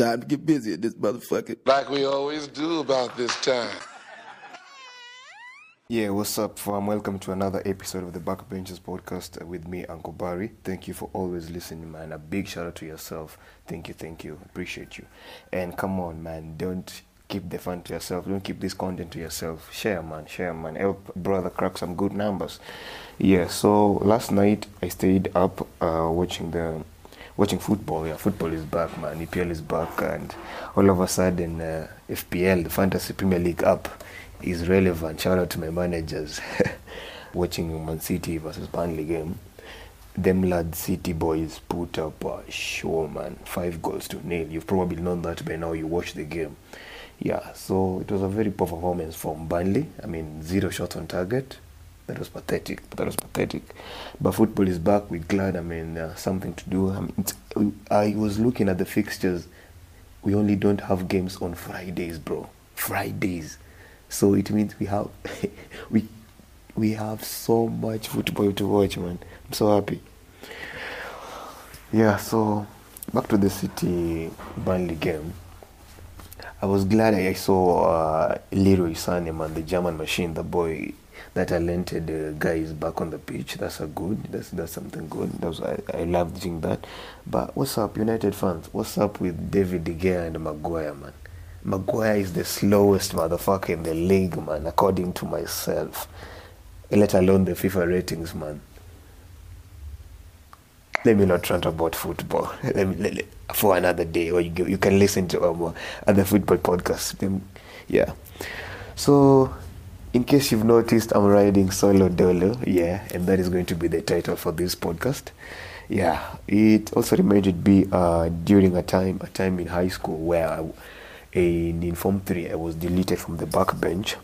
Time to get busy at this motherfucker. Like we always do about this time. Yeah, what's up, fam? Welcome to another episode of the Backbenchers podcast with me, Uncle Barry. Thank you for always listening, man. A big shout out to yourself. Thank you, thank you. Appreciate you. And come on, man, don't keep the fun to yourself. Don't keep this content to yourself. Share, man. Share, man. Help brother crack some good numbers. Yeah. So last night I stayed up uh, watching the watching football. Yeah, football is back, man. EPL is back, and all of a sudden, uh, FPL, the Fantasy Premier League up is relevant. Shout out to my managers watching Man City versus Burnley game. Them lad City boys put up a show, man. Five goals to nil. You've probably known that by now. You watch the game. Yeah, so it was a very poor performance from Burnley. I mean, zero shots on target. That was pathetic. That was pathetic. But football is back. We're glad. I mean, uh, something to do. I mean, I was looking at the fixtures. We only don't have games on Fridays, bro. Fridays. So it means we have we we have so much football to watch, man. I'm so happy. Yeah, so back to the City Burnley game. I was glad I saw uh, Leroy Sané, man, the German machine, the boy, that talented uh, guy is back on the pitch. That's a good. That's that's something good. That was, I I loved seeing that. But what's up, United fans? What's up with David De Gea and Maguire, man? Maguire is the slowest motherfucker in the league, man, according to myself. Let alone the FIFA ratings, man. Let me not rant about football. Let me, let, for another day, or you, you can listen to um, other football podcasts. Yeah. So, in case you've noticed, I'm riding solo dolo. Yeah, and that is going to be the title for this podcast. Yeah, it also reminded me uh, during a time, a time in high school where I, in, in Form 3, I was deleted from the backbench.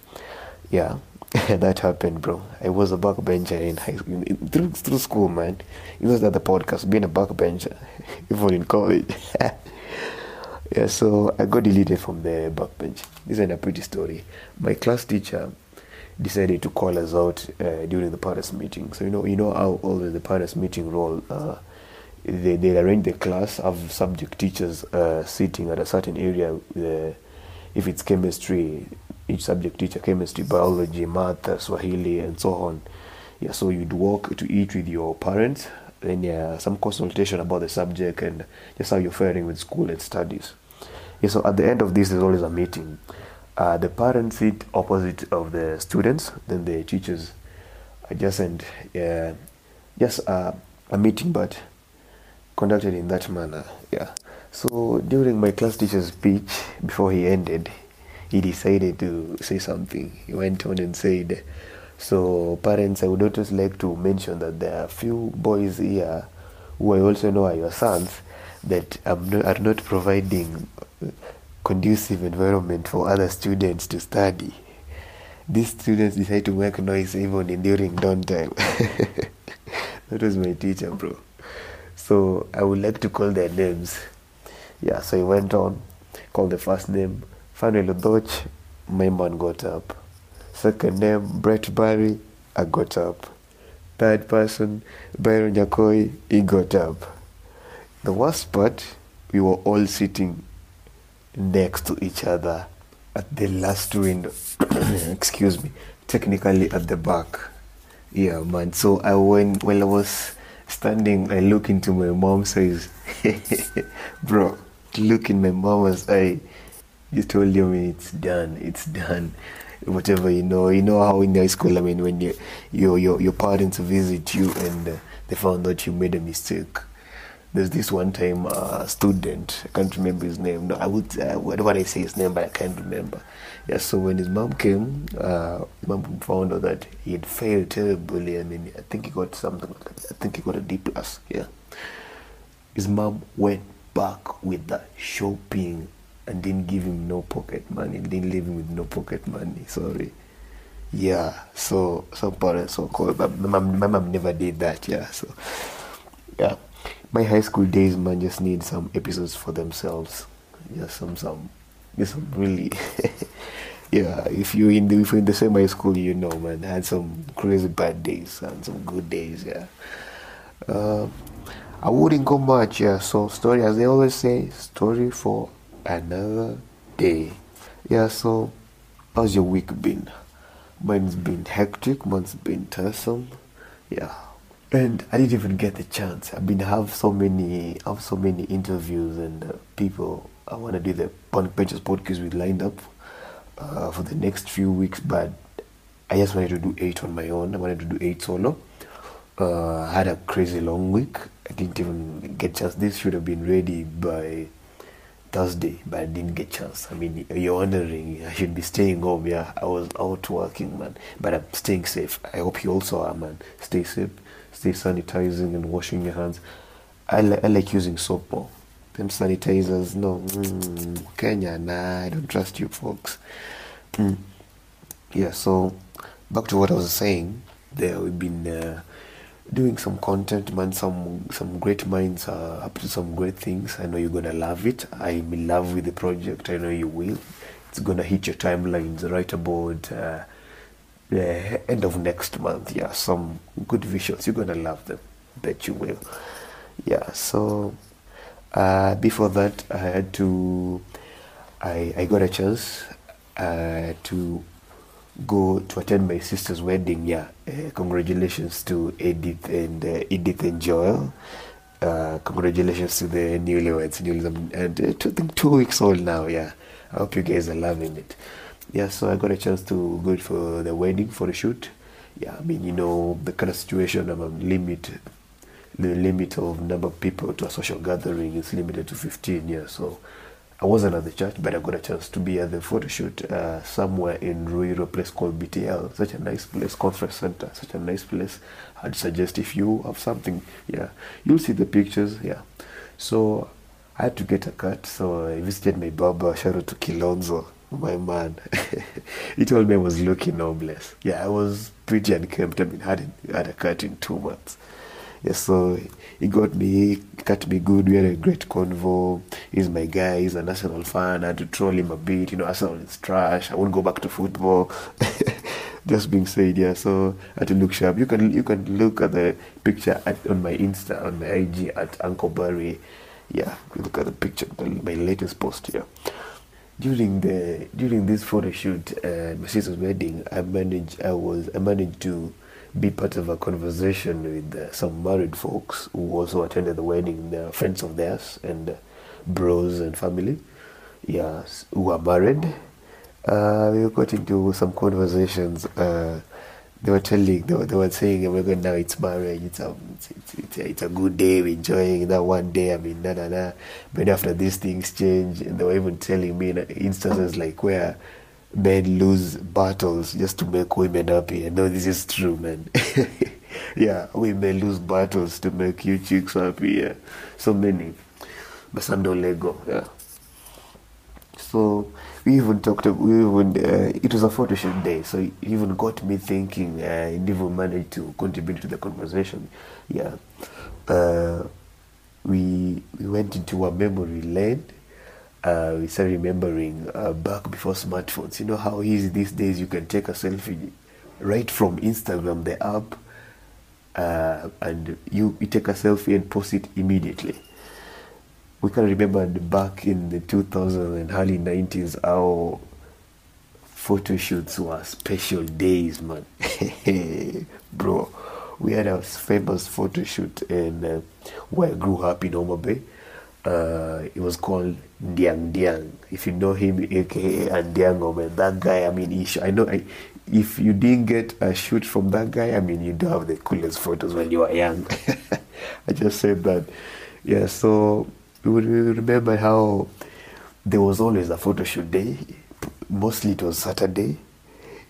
Yeah, that happened, bro. I was a backbencher in high school, through, through school, man. It was that the podcast, being a backbencher, even in college. yeah, so I got deleted from the backbench. This is a pretty story. My class teacher decided to call us out uh, during the Paris meeting. So you know, you know how always the Paris meeting roll. Uh, they they arrange the class, have subject teachers uh, sitting at a certain area. If it's chemistry, each subject teacher, chemistry, biology, math, Swahili, and so on. Yeah, so you'd walk to eat with your parents, then yeah, some consultation about the subject and just how you're faring with school and studies. Yeah, so at the end of this, there's always a meeting. Uh, the parents sit opposite of the students, then the teachers adjacent. Yeah, just uh, a meeting, but conducted in that manner. Yeah. So during my class teacher's speech, before he ended, he decided to say something. He went on and said, "So parents, I would also like to mention that there are a few boys here who I also know are your sons that not, are not providing conducive environment for other students to study. These students decide to make noise even during downtime. that was my teacher, bro. So I would like to call their names. Yeah, so he went on, called the first name, Fanuel Odoch, my man got up. Second name, Brett Barry, I got up. Third person, Byron Nyakoi, he got up. The worst part, we were all sitting next to each other at the last window. Excuse me, technically at the back. Yeah, man. So I went while I was standing, I look into my mom's eyes. Bro, look in my mama's eye. You told him it's done, it's done. Whatever you know, you know how in high school, I mean, when you, your your your parents visit you and uh, they found out you made a mistake. There's this one time uh, student, I can't remember his name. No, I would uh, whatever I say his name, but I can't remember. Yeah, so when his mom came, uh, mom found out that he had failed terribly. I mean, I think he got something. I think he got a D plus. Yeah. His mom went back with the shopping and didn't give him no pocket money. Didn't leave him with no pocket money. Sorry. Yeah. So some parents were called. But my mom, my mom never did that. Yeah. So yeah, my high school days, man, just need some episodes for themselves. Yeah, some some, just some really. yeah, if you in the if you're in the same high school, you know, man, I had some crazy bad days and some good days. Yeah. Uh, I wouldn't go much. Yeah. So story, as they always say, story for another day. Yeah, so how's your week been? Mine's been hectic, mine's been tiresome. Yeah. And I didn't even get the chance. I've been have so many have so many interviews and uh, people I want to do the Backbenches podcast with lined up uh, for the next few weeks, but I just wanted to do eight on my own. I wanted to do eight solo. Uh, I had a crazy long week. I didn't even get chance. This should have been ready by Thursday, but I didn't get chance. I mean, you're wondering, I should be staying home. Yeah, I was out working, man, but I'm staying safe. I hope you also are, man. Stay safe, stay sanitizing and washing your hands. I, li- I like using soap more. Them sanitizers, no, mm, Kenya, nah, I don't trust you folks. Mm. Yeah, so back to what I was saying. There we've been uh, doing some content, man. Some some great minds are up to some great things. I know you're gonna love it. I'm in love with the project. I know you will. It's gonna hit your timelines right about uh, the end of next month. Yeah, some good visuals. You're gonna love them. Bet you will. Yeah. So uh, before that, I had to. I I got a chance uh, to go to attend my sister's wedding. Yeah, uh, congratulations to Edith and uh, Edith and Joel. Uh, congratulations to the newlyweds, newlyweds, and uh, two, I think two weeks old now. Yeah, I hope you guys are loving it. Yeah, so I got a chance to go for the wedding for the shoot. Yeah, I mean you know the kind of situation I'm a limit. The limit of number of people to a social gathering is limited to 15 years. So I wasn't at the church, but I got a chance to be at the photo shoot uh, somewhere in Ruiru, a place called BTL. Such a nice place, conference center, such a nice place. I'd suggest if you have something, yeah, you'll see the pictures, yeah. So I had to get a cut, so I visited my barber. Shout out to Kilonzo, my man. he told me I was looking homeless. Yeah, I was pretty unkempt. I mean, hadn't had a cut in two months. Yeah, so he got me, cut me good. We had a great convo. He's my guy. He's an Arsenal fan. I had to troll him a bit. You know, Arsenal is trash. I won't go back to football. Just being said, yeah. So I had to look sharp. You can you can look at the picture at, on my Insta on my IG at Uncle Barry. Yeah, look at the picture, my latest post here. During the during this photo shoot, uh, my sister's wedding, I managed I was I managed to be part of a conversation with uh, some married folks who also attended the wedding. They're friends of theirs and uh, bros and family, yes, who are married. Uh, we got into some conversations. Uh, they were telling, they were, they were saying, "We're going now. It's marriage. It's a, it's, it's, it's, a, good day. We're enjoying that one day. I mean, na na na. But after these things change, they were even telling me instances like where." Men lose battles just to make women happy. I know this is true, man. yeah, we women lose battles to make you chicks happy. Yeah, so many. Basando Lego. Yeah. So we even talked. We even uh, it was a photo shoot day, so it even got me thinking. Uh, it even managed to contribute to the conversation. Yeah. Uh, we we went into a memory lane uh, we started remembering uh, back before smartphones. You know how easy these days you can take a selfie right from Instagram, the app, uh, and you, you take a selfie and post it immediately. We can remember back in the 2000s and early 90s how photo shoots were special days, man. Bro, we had a famous photo shoot in uh, where I grew up in Homa Bay uh, it was called Diang Diang. If you know him, aka Andiango, man, that guy. I mean, he I know. I, if you didn't get a shoot from that guy, I mean, you don't have the coolest photos when you were young. I just said that. Yeah. So we remember how there was always a photo shoot day. Mostly it was Saturday.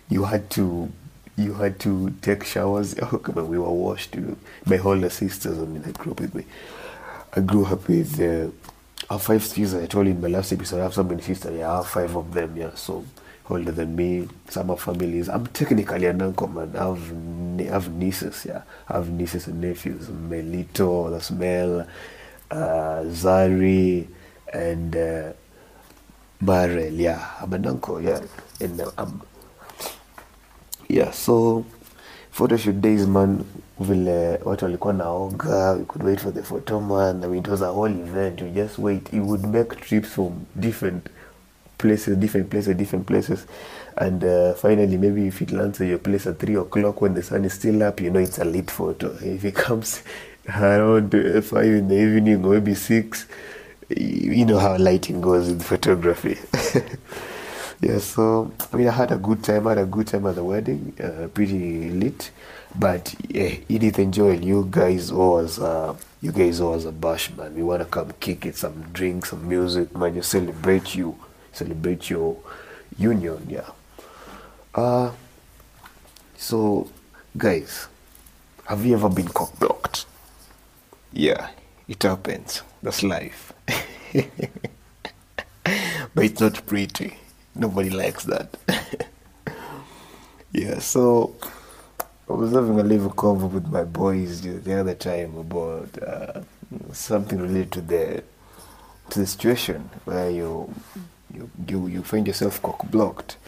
You had to you had to take showers. Oh, come on, we were washed. You. My older sisters, I mean, that grew up with me. I grew up with uh, I five sisters. I told you in my last episode I have so many sisters. Yeah, I have five of them. Yeah, so older than me. Some are families. I'm technically an uncle, man. I have, I have nieces. Yeah, I have nieces and nephews. Melito, that's Mel, uh, Zari, and uh, Marel. Yeah, I'm an uncle. Yeah, and uh, I'm yeah. So photoshoot days man vile watu walikuwa naoga we could wait for the photo man I mean, it was a whole event you just wait. You would make trips from different places different places different places. And uh, finally maybe if it lands at your place at three o'clock when the sun is still up you know it's a lit photo. If it comes around five in the evening or maybe 6 you you know how lighting goes in photography yeah so i mean i had a good time i had a good time at the wedding uh, pretty lit but yeah, edith and joel you guys always uh, you guys always a bash man. We want to come kick it some drinks some music man you celebrate you celebrate your union yeah. Uh so guys have you ever been cock blocked yeah it happens. That's life. But it's not pretty. Nobody likes that. yeah, so I was having a little convo with my boys the the other time about uh, something related to the to the situation where you you you, you find yourself cock blocked.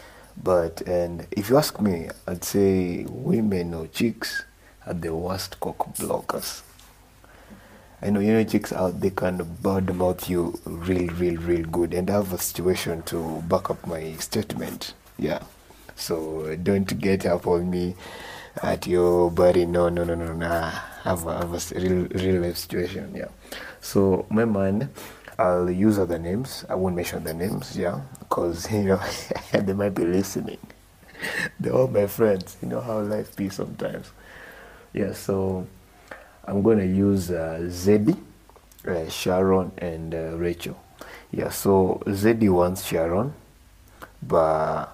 But and if you ask me, I'd say women or chicks are the worst cock blockers. I know you know chicks out they can bad mouth you real, real, real good, and I have a situation to back up my statement. Yeah, so don't get up on me at your body. No, no, no, no, nah. I have a, have a real, real life situation. Yeah, so my man, I'll use other names. I won't mention the names. Yeah, because you know they might be listening. They're all my friends. You know how life be sometimes. Yeah, so I'm going to use uh, Zeddy, uh, Sharon, and uh, Rachel. Yeah, so Zeddy wants Sharon, but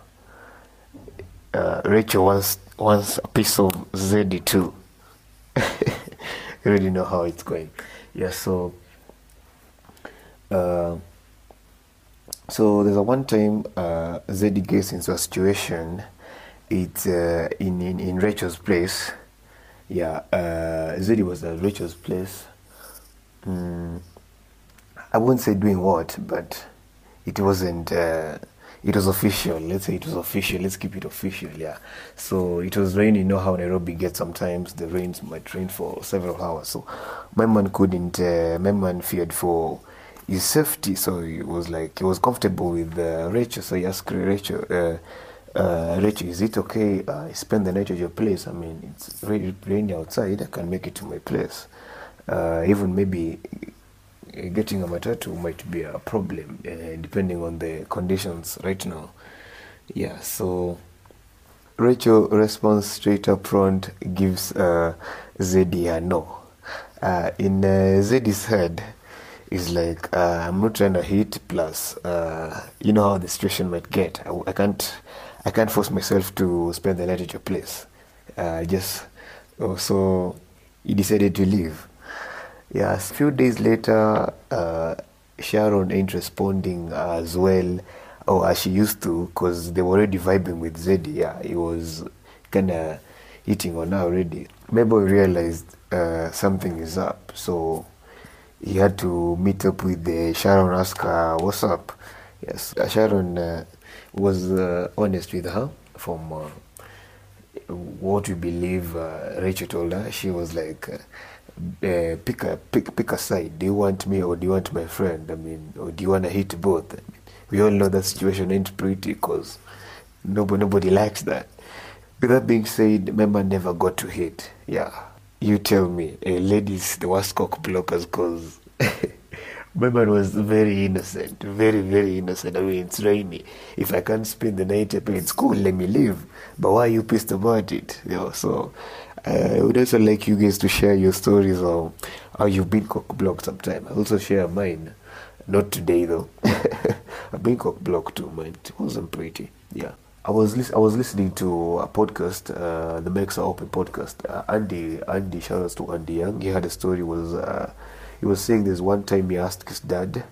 uh, Rachel wants wants a piece of Zeddy too. you already know how it's going. Yeah, so uh, so there's a one time uh, Zeddy gets into a situation. It's uh, in, in in Rachel's place. Yeah, uh, Zeddy was at Rachel's place. Mm, I wouldn't say doing what, but it wasn't. Uh, it was official. Let's say it was official. Let's keep it official. Yeah. So it was raining. You know how Nairobi gets sometimes. The rains might rain for several hours. So my man couldn't. Uh, my man feared for his safety. So he was like he was comfortable with uh, Rachel. So he asked Rachel. Uh, uh, Rachel, is it okay? I spend the night at your place. I mean, it's really rainy outside. I can make it to my place. Uh, even maybe uh, getting a matatu might be a problem uh, depending on the conditions right now. Yeah, so Rachel responds straight up front, gives uh, Zeddy a no. Uh, in uh, Zeddy's head, is like, uh, I'm not trying to hit, plus, uh, you know how the situation might get. I, I can't, I can't force myself to spend the night at your place. Uh, just, oh, so he decided to leave. Yeah, a few days later, uh, Sharon ain't responding as well or as she used to because they were already vibing with Zeddy. Yeah, he was kind of hitting on her already. Maybe realized uh, something is up, so he had to meet up with the Sharon, ask her what's up. Yes, uh, Sharon uh, was uh, honest with her from uh, what we believe uh, Rachel told her. She was like, uh, pick a pick pick a side. Do you want me or do you want my friend? I mean, or do you want to hit both? I mean, we all know that situation ain't pretty because nobody nobody likes that. With that being said, my man never got to hit. Yeah, you tell me, uh, ladies, the worst cock blockers because. My man was very innocent, very, very innocent. I mean, it's rainy. If I can't spend the night it's cool, let me leave. But why are you pissed about it? You know, so uh, I would also like you guys to share your stories of how you've been cock blocked sometime. I also share mine. Not today though. I've been cock blocked too, man. It wasn't pretty. Yeah. I was I was listening to a podcast, uh, the Makes Open podcast. Uh, Andy Andy, shout outs to Andy Young. He had a story. Was uh, he was saying there's one time he asked his dad.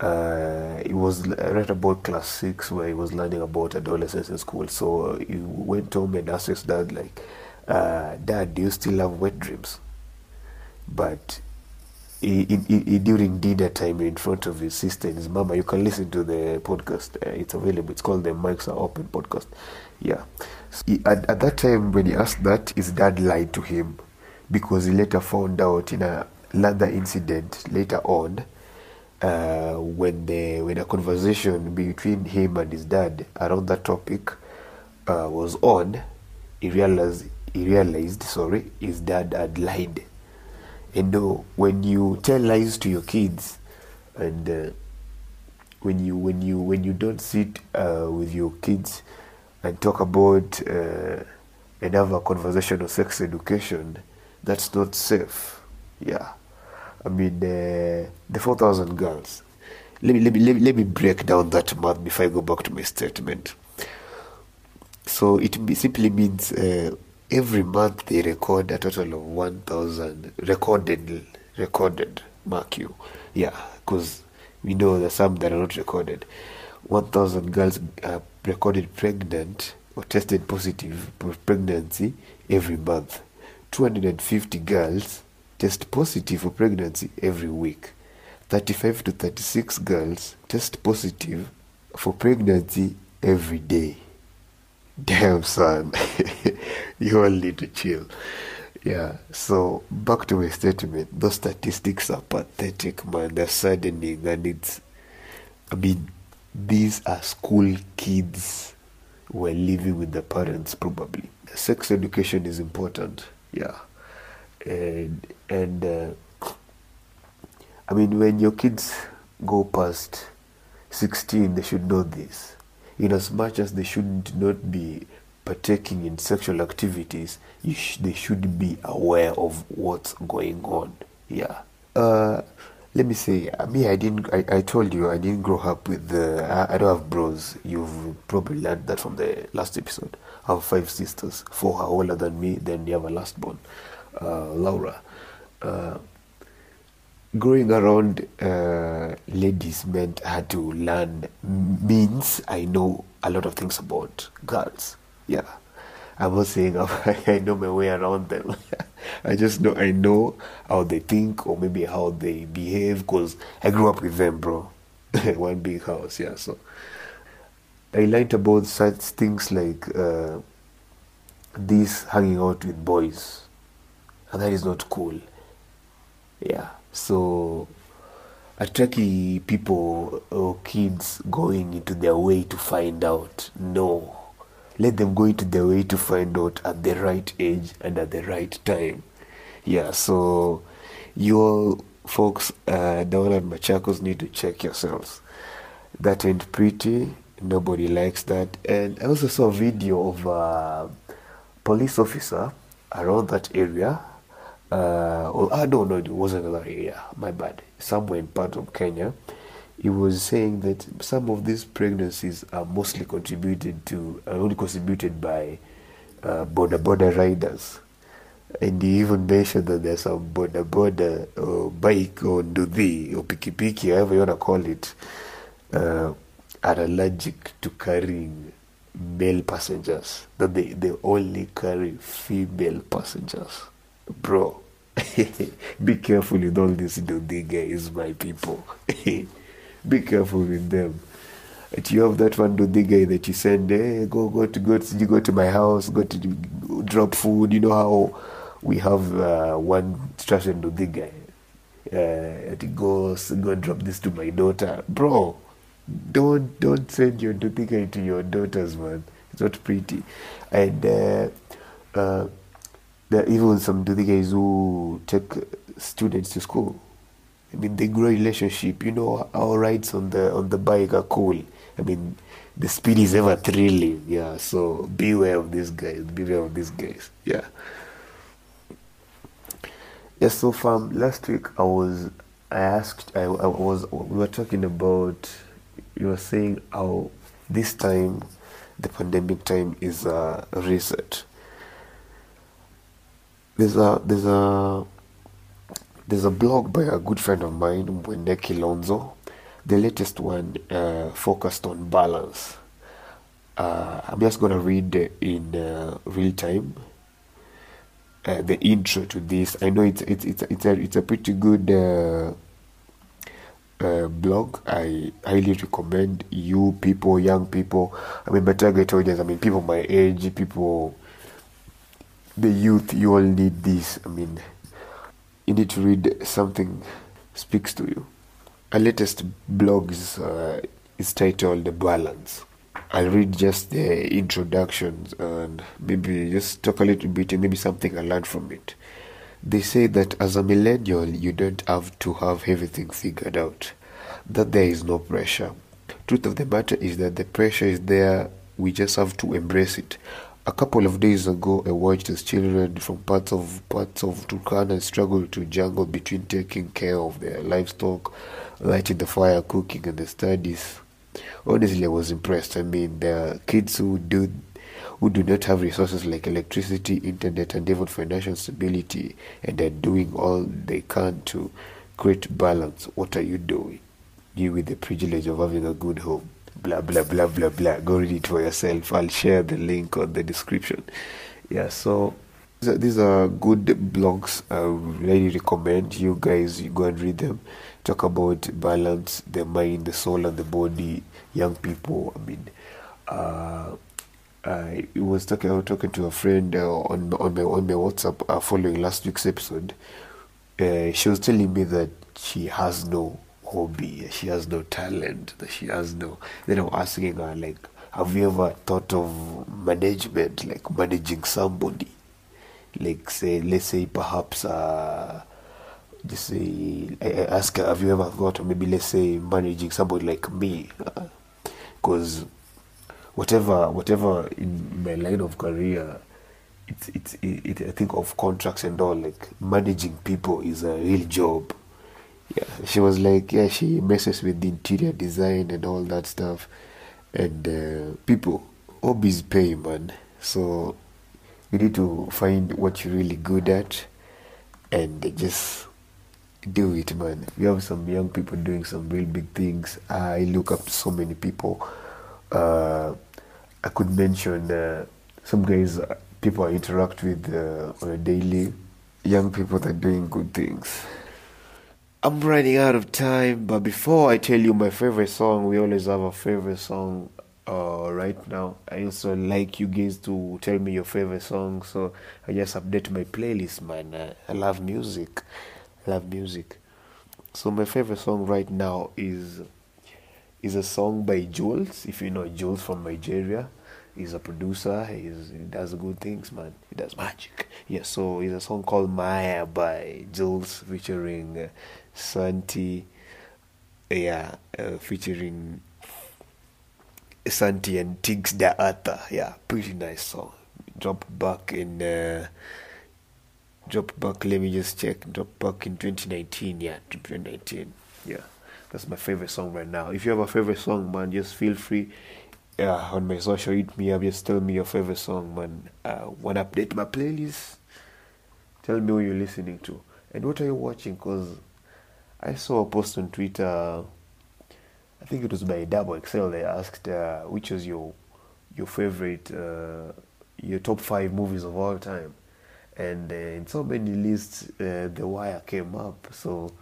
Uh, it was l- right about class six where he was learning about adolescence in school. So uh, he went home and asked his dad like, uh, "Dad, do you still have wet dreams?" But he, he, he, during dinner time in front of his sister and his mama. You can listen to the podcast. Uh, it's available. It's called the Mics Are Open podcast. Yeah. So he, at, at that time, when he asked that, his dad lied to him because he later found out in a another incident later on uh, when the when a conversation between him and his dad around that topic uh, was on, he realized he realized sorry his dad had lied. And know when you tell lies to your kids, and uh, when you when you when you don't sit uh, with your kids and talk about uh, and have a conversation on sex education, that's not safe. Yeah. I mean, uh, the 4,000 girls. Let me, let, me, let, me, let me break down that math before I go back to my statement. So it simply means uh, every month they record a total of 1,000 recorded, recorded, mark you. Yeah, because we know there's some that are not recorded. 1,000 girls are recorded pregnant or tested positive for pregnancy every month. 250 girls test positive for pregnancy every week. 35 to 36 girls test positive for pregnancy every day. Damn, son. you all need to chill. Yeah, so back to my statement. Those statistics are pathetic, man. They're saddening, and it's, I mean, these are school kids who are living with the parents, probably. Sex education is important, yeah and and uh, I mean when your kids go past 16 they should know this. In as much as they should not be partaking in sexual activities sh- they should be aware of what's going on yeah uh, let me say uh, me i didn't I, I told you i didn't grow up with the I, I don't have bros. You've probably learned that from the last episode. I have five sisters four are older than me then you have a last born Laura. Uh, growing around uh, ladies meant I had to learn means I know a lot of things about girls. Yeah. I'm not saying I know my way around them. I just know I know how they think or maybe how they behave because I grew up with them, bro. One big house, yeah. So I learned about such things like uh, this hanging out with boys and that is not cool. Yeah, so attracting people or kids going into their way to find out. No, let them go into their way to find out at the right age and at the right time. Yeah, so you all folks uh, down at Machakos need to check yourselves. That ain't pretty. Nobody likes that. And I also saw a video of a police officer around that area uh, well, I don't know, it wasn't another area, my bad, somewhere in part of Kenya, he was saying that some of these pregnancies are mostly contributed to, uh, only contributed by uh, border border riders. And he even mentioned that there's some border border or bike or nduthi or pikipiki, however you want to call it, uh, are allergic to carrying male passengers. That they, they only carry female passengers bro be careful with all these Dodi guys, my people. be careful with them. If you have that one Dodi guy that you send, hey, go go to go to you go to my house, go to drop food. You know how we have uh, one Strashan Dodi guy. Uh, it goes go drop this to my daughter, bro. Don't don't send your Dodi guy to your daughters, man. It's not pretty. And uh, uh, there are even some the guys who take students to school. I mean, they grow relationship. You know, our rides on the on the bike are cool. I mean, the speed is ever thrilling. Yeah, so beware of these guys. Beware of these guys. Yeah. Yes. So, fam, last week I was I asked I, I was we were talking about you were saying how this time the pandemic time is a reset there's a there's a there's a blog by a good friend of mine, Mwende Lonzo. The latest one uh, focused on balance. Uh, I'm just gonna read in uh, real time. uh, the intro to this. I know it's it's it's it's a it's a pretty good uh, uh, blog. I highly recommend you people, young people. I mean, my target audience. I mean, people my age, people, the youth. You all need this. I mean, you need to read something speaks to you. Our latest blog is uh, is titled "The Balance." I'll read just the introductions and maybe just talk a little bit and maybe something I learned from it. They say that as a millennial, you don't have to have everything figured out, that there is no pressure. Truth of the matter is that the pressure is there, we just have to embrace it. A couple of days ago, I watched as children from parts of parts of Turkana struggle to juggle between taking care of their livestock, lighting the fire, cooking, and the studies honestly I was impressed. I mean, are kids who do who do not have resources like electricity, internet, and even financial stability, and they're doing all they can to create balance. What are you doing? You with the privilege of having a good home. Blah blah blah blah blah. Go read it for yourself. I'll share the link on the description. Yeah, so these are- good blogs. I really recommend you guys you go and read them. Talk about balance, the mind, the soul, and the body. Young people. I mean, uh, I was talking. I was talking to a friend uh, on on my on my WhatsApp uh, following last week's episode. Uh, she was telling me that she has no hobby, she has no talent, she has no. Then I was asking her like, "Have you ever thought of management, like managing somebody?" like say let's say perhaps uh just say I, I ask her have you ever thought of maybe let's say managing somebody like me because whatever whatever in my line of career it's it's it, it, I think of contracts and all like managing people is a real job yeah. She was like yeah she messes with the interior design and all that stuff. And uh, people hobbies pay man. So you need to find what you're really good at and just do it man. We have some young people doing some real big things. I look up to so many people. Uh, i could mention uh, some guys uh, people i interact with uh, on a daily. Young people that are doing good things i'm running out of time but before i tell you my favorite song we always have a favorite song uh, right now. I also like you guys to tell me your favorite song, so I just update my playlist, man. I love music, I love music. So my favorite song right now is is a song by Juls. If you know Juls from Nigeria, he's a producer. He's, he does good things, man. He does magic. Yeah. So it's a song called Maya by Juls featuring uh, Santi. Yeah, uh, featuring Santi and Tiggs Da Author. Yeah, pretty nice song. Drop back in uh, drop back let me just check. Drop back in twenty nineteen, yeah, twenty nineteen. Yeah. That's my favorite song right now. If you have a favorite song, man, just feel free. Yeah, on my social hit me up, just tell me your favorite song, man. Uh wanna update my playlist? Tell me what you're listening to. And what are you watching? Cause I saw a post on Twitter I think it was by Double Excel. They asked uh, which was your your favorite, uh, your top five movies of all time, and uh, in so many lists, uh, The Wire came up. So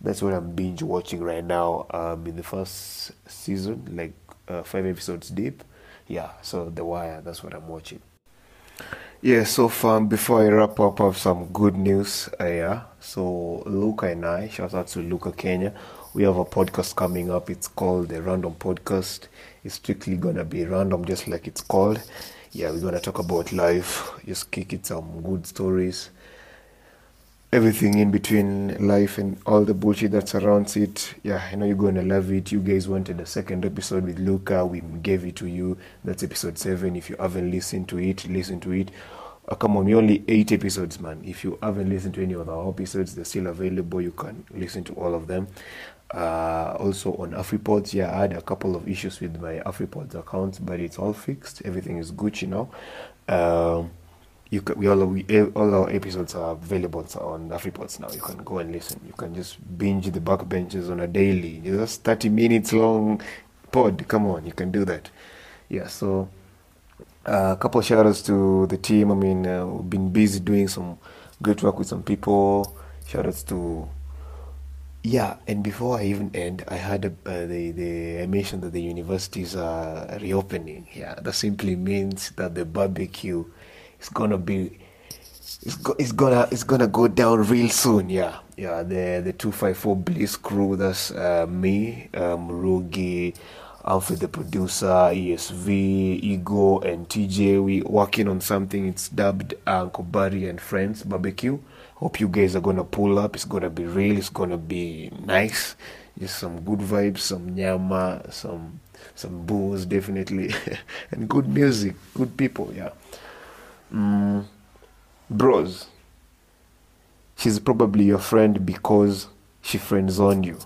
that's what I'm binge watching right now. Um, in the first season, like uh, five episodes deep. Yeah, so The Wire. That's what I'm watching. Yeah, so far, before I wrap up, I have some good news. Uh, yeah, so Luca and I, shout out to Luca Kenya, we have a podcast coming up. It's called the Random Podcast. It's strictly gonna be random, just like it's called. Yeah, we're gonna talk about life, just kick it some good stories, everything in between life and all the bullshit that surrounds it. Yeah, I know you're gonna love it. You guys wanted a second episode with Luca. We gave it to you. That's episode seven. If you haven't listened to it, listen to it. Uh, come on, we're only eight episodes, man. If you haven't listened to any of our episodes, they're still available. You can listen to all of them. Uh, also on AfriPods, yeah, I had a couple of issues with my AfriPods account, but it's all fixed. Everything is Gucci now. Um, you can, we all we, all our episodes are available on AfriPods now. You can go and listen. You can just binge the backbenches on a daily, just thirty minutes long pod. Come on, you can do that. Yeah, so uh, a couple shout outs to the team. I mean, uh, we've been busy doing some great work with some people. Shout outs to yeah, and before I even end, I had a, uh, the the I mentioned that the universities are reopening. Yeah, that simply means that the barbecue is gonna be it's, go, it's gonna it's gonna go down real soon. Yeah, yeah. The the two five four Bliss crew. That's uh, me, um, Rugi, Alfred the producer, ESV, Ego, and TJ. We working on something. It's dubbed Uncle Barry and Friends Barbecue. Hope you guys are gonna pull up. It's gonna be real. It's gonna be nice. Just some good vibes, some nyama, some some booze, definitely, and good music, good people. Yeah. Mm, bros. She's probably your friend because she friends on you.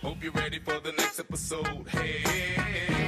Hope you're ready for the next episode. Hey.